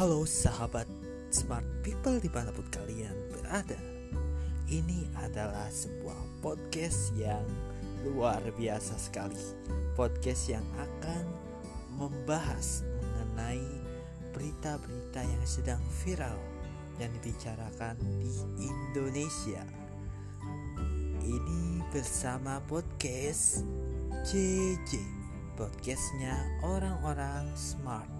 Halo sahabat smart people di di mana pun kalian berada. Ini adalah sebuah podcast yang luar biasa sekali. Podcast yang akan membahas mengenai berita-berita yang sedang viral Yang dibicarakan di Indonesia. Ini bersama podcast JJ Podcastnya orang-orang smart.